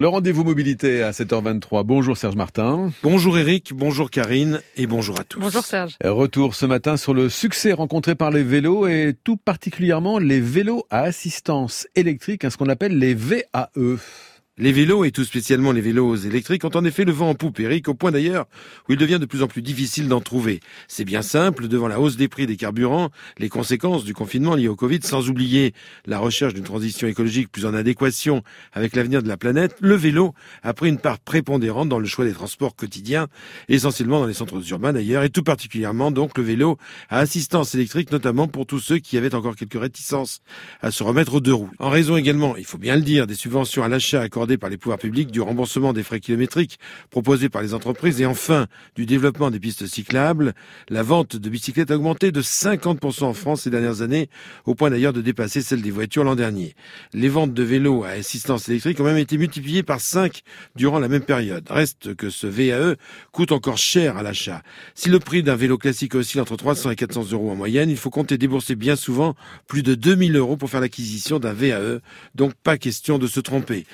Le rendez-vous mobilité à 7h23. Bonjour Serge Martin. Bonjour Eric, bonjour Karine et bonjour à tous. Bonjour Serge. Retour ce matin sur le succès rencontré par les vélos et tout particulièrement les vélos à assistance électrique, hein, ce qu'on appelle les VAE. Les vélos, et tout spécialement les vélos électriques, ont en effet le vent en poupe, Eric, au point d'ailleurs où il devient de plus en plus difficile d'en trouver. C'est bien simple, devant la hausse des prix des carburants, les conséquences du confinement lié au Covid, sans oublier la recherche d'une transition écologique plus en adéquation avec l'avenir de la planète, le vélo a pris une part prépondérante dans le choix des transports quotidiens, essentiellement dans les centres urbains d'ailleurs, et tout particulièrement donc le vélo à assistance électrique, notamment pour tous ceux qui avaient encore quelques réticences à se remettre aux deux roues. En raison également, il faut bien le dire, des subventions à l'achat accordées par les pouvoirs publics, du remboursement des frais kilométriques proposés par les entreprises et enfin du développement des pistes cyclables, la vente de bicyclettes a augmenté de 50% en France ces dernières années, au point d'ailleurs de dépasser celle des voitures l'an dernier. Les ventes de vélos à assistance électrique ont même été multipliées par 5 durant la même période. Reste que ce VAE coûte encore cher à l'achat. Si le prix d'un vélo classique oscille entre 300 et 400 euros en moyenne, il faut compter débourser bien souvent plus de 2000 euros pour faire l'acquisition d'un VAE, donc pas question de se tromper.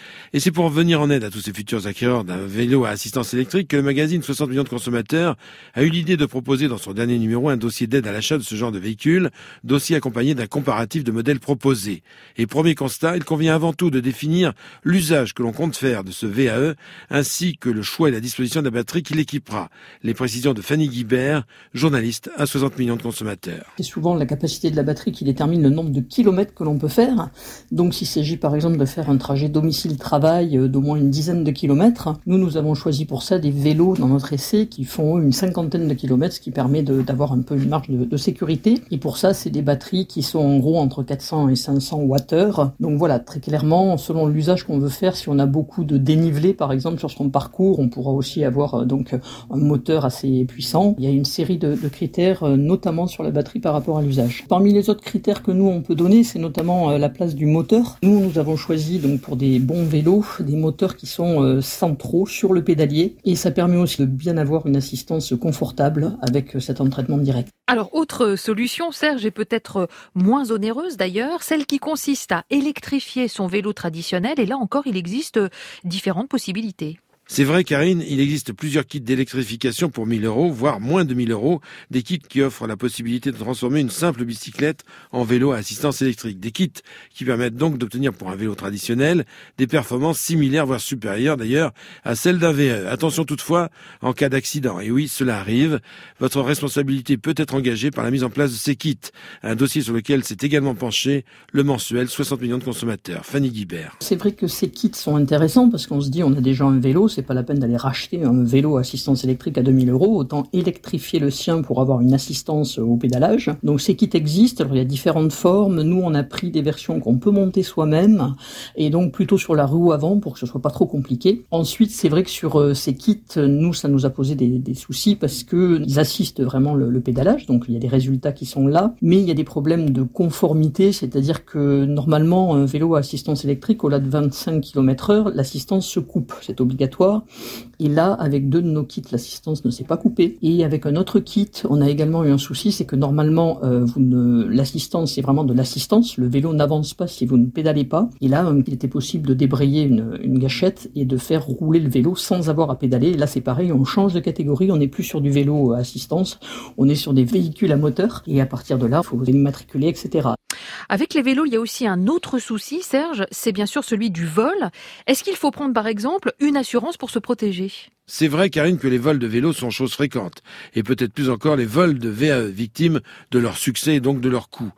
C'est pour venir en aide à tous ces futurs acquéreurs d'un vélo à assistance électrique que le magazine 60 millions de consommateurs a eu l'idée de proposer dans son dernier numéro un dossier d'aide à l'achat de ce genre de véhicule, dossier accompagné d'un comparatif de modèles proposés. Et premier constat, il convient avant tout de définir l'usage que l'on compte faire de ce VAE, ainsi que le choix et la disposition de la batterie qui l'équipera. Les précisions de Fanny Guibert, journaliste à 60 millions de consommateurs. C'est souvent la capacité de la batterie qui détermine le nombre de kilomètres que l'on peut faire. Donc s'il s'agit par exemple de faire un trajet domicile-travail, euh, d'au moins une dizaine de kilomètres. Nous, nous avons choisi pour ça des vélos dans notre essai qui font une cinquantaine de kilomètres, ce qui permet d'avoir un peu une marge de, sécurité. Et pour ça, c'est des batteries qui sont en gros entre 400 et 500 Wh. Donc voilà, très clairement, selon l'usage qu'on veut faire, si on a beaucoup de dénivelé, par exemple, sur son parcours, on pourra aussi avoir euh, donc un moteur assez puissant. Il y a une série de, de critères, euh, notamment sur la batterie par rapport à l'usage. Parmi les autres critères que nous, on peut donner, c'est notamment la place du moteur. Nous, nous avons choisi donc pour des bons vélos des moteurs qui sont euh, centraux sur le pédalier et ça permet aussi de bien avoir une assistance confortable avec euh, cet entraînement direct. Alors, autre solution, Serge, est peut-être moins onéreuse d'ailleurs, celle qui consiste à électrifier son vélo traditionnel et là encore, il existe différentes possibilités. C'est vrai, Karine, il existe plusieurs kits d'électrification pour 1000 euros, voire moins de 1000 euros, des kits qui offrent la possibilité de transformer une simple bicyclette en vélo à assistance électrique. Des kits qui permettent donc d'obtenir pour un vélo traditionnel des performances similaires, voire supérieures d'ailleurs, à celles d'un VE. Attention toutefois, en cas d'accident, et oui, cela arrive, votre responsabilité peut être engagée par la mise en place de ces kits. Un dossier sur lequel s'est également penché le mensuel 60 millions de consommateurs. Fanny Guibert. C'est vrai que ces kits sont intéressants parce qu'on se dit on a déjà un vélo, c'est pas la peine d'aller racheter un vélo assistance électrique à 2000 euros, autant électrifier le sien pour avoir une assistance au pédalage. Donc ces kits existent, alors il y a différentes formes. Nous, on a pris des versions qu'on peut monter soi-même, et donc plutôt sur la roue avant pour que ce soit pas trop compliqué. Ensuite, c'est vrai que sur euh, ces kits, nous, ça nous a posé des, soucis parce que ils assistent vraiment le, le, pédalage, donc il y a des résultats qui sont là, mais il y a des problèmes de conformité, c'est-à-dire que normalement, un vélo à assistance électrique, au-delà de 25 km heure, l'assistance se coupe, c'est obligatoire et là, avec deux de nos kits, l'assistance ne s'est pas coupée. Et avec un autre kit, on a également eu un souci, c'est que normalement, euh, l'assistance, c'est vraiment de l'assistance. Le vélo n'avance pas si vous ne pédalez pas. Et là, il était possible de débrayer une, gâchette et de faire rouler le vélo sans avoir à pédaler. Là, c'est pareil, on change de catégorie. On n'est plus sur du vélo à assistance. On est sur des véhicules à moteur. Et à partir de là, il faut vous immatriculer, etc. Avec les vélos, il y a aussi un autre souci, Serge, c'est bien sûr celui du vol. Est-ce qu'il faut prendre par exemple une assurance pour se protéger? C'est vrai, Karine, que les vols de vélos sont chose fréquente, et peut-être plus encore les vols de VAE, victimes de leur succès et donc de leur coût.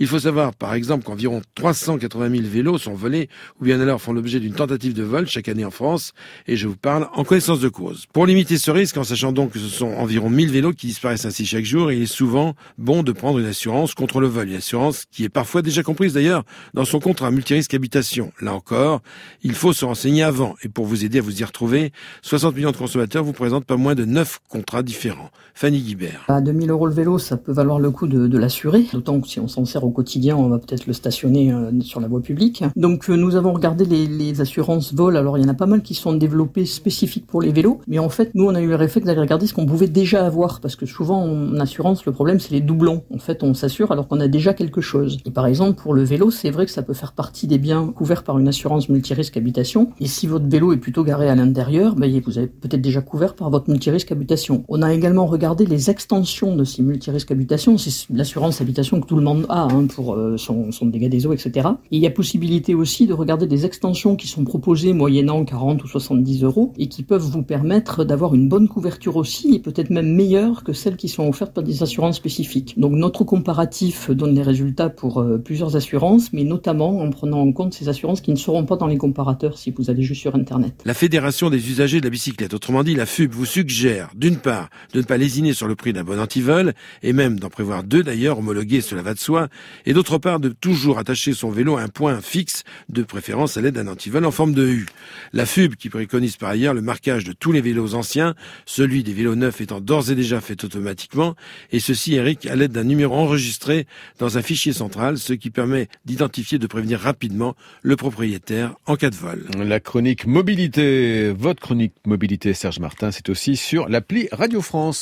Il faut savoir, par exemple, qu'environ 380 000 vélos sont volés, ou bien alors font l'objet d'une tentative de vol chaque année en France, et je vous parle en connaissance de cause. Pour limiter ce risque, en sachant donc que ce sont environ 1000 vélos qui disparaissent ainsi chaque jour, il est souvent bon de prendre une assurance contre le vol, une assurance qui est parfois déjà comprise d'ailleurs dans son contrat multirisque habitation. Là encore, il faut se renseigner avant, et pour vous aider à vous y retrouver, 60 millions de consommateurs vous présente pas moins de 9 contrats différents. Fanny Guibert. À 2000 euros le vélo, ça peut valoir le coup de, de l'assurer, d'autant que si on s'en sert au quotidien, on va peut-être le stationner euh, sur la voie publique. Donc euh, nous avons regardé les, les, assurances vol, alors il y en a pas mal qui sont développées spécifiques pour les vélos, mais en fait nous on a eu le réflexe d'aller regarder ce qu'on pouvait déjà avoir, parce que souvent en assurance le problème c'est les doublons. En fait on s'assure alors qu'on a déjà quelque chose. Et par exemple pour le vélo, c'est vrai que ça peut faire partie des biens couverts par une assurance multirisque habitation, et si votre vélo est plutôt garé à l'intérieur, ben, vous avez peut-être déjà couvert par votre multirisque habitation. On a également regardé les extensions de ces multirisques habitation, c'est l'assurance habitation que tout le monde a hein, pour euh, son, dégât des eaux, etc. Et il y a possibilité aussi de regarder des extensions qui sont proposées moyennant 40 ou 70 euros et qui peuvent vous permettre d'avoir une bonne couverture aussi et peut-être même meilleure que celles qui sont offertes par des assurances spécifiques. Donc notre comparatif donne des résultats pour euh, plusieurs assurances, mais notamment en prenant en compte ces assurances qui ne seront pas dans les comparateurs si vous allez juste sur Internet. La Fédération des usagers de la bicyclette, autrement dit la FUB, vous suggère d'une part de ne pas lésiner sur le prix d'un bon antivol et même d'en prévoir deux d'ailleurs homologués, cela va de soi, et d'autre part de toujours attacher son vélo à un point fixe, de préférence à l'aide d'un antivol en forme de U. La FUB qui préconise par ailleurs le marquage de tous les vélos anciens, celui des vélos neufs étant d'ores et déjà fait automatiquement, et ceci, Eric, à l'aide d'un numéro enregistré dans un fichier central, ce qui permet d'identifier, de prévenir rapidement le propriétaire en cas de vol. La chronique mobilité, votre chronique mobilité, Serge Martin, c'est aussi sur l'appli Radio France.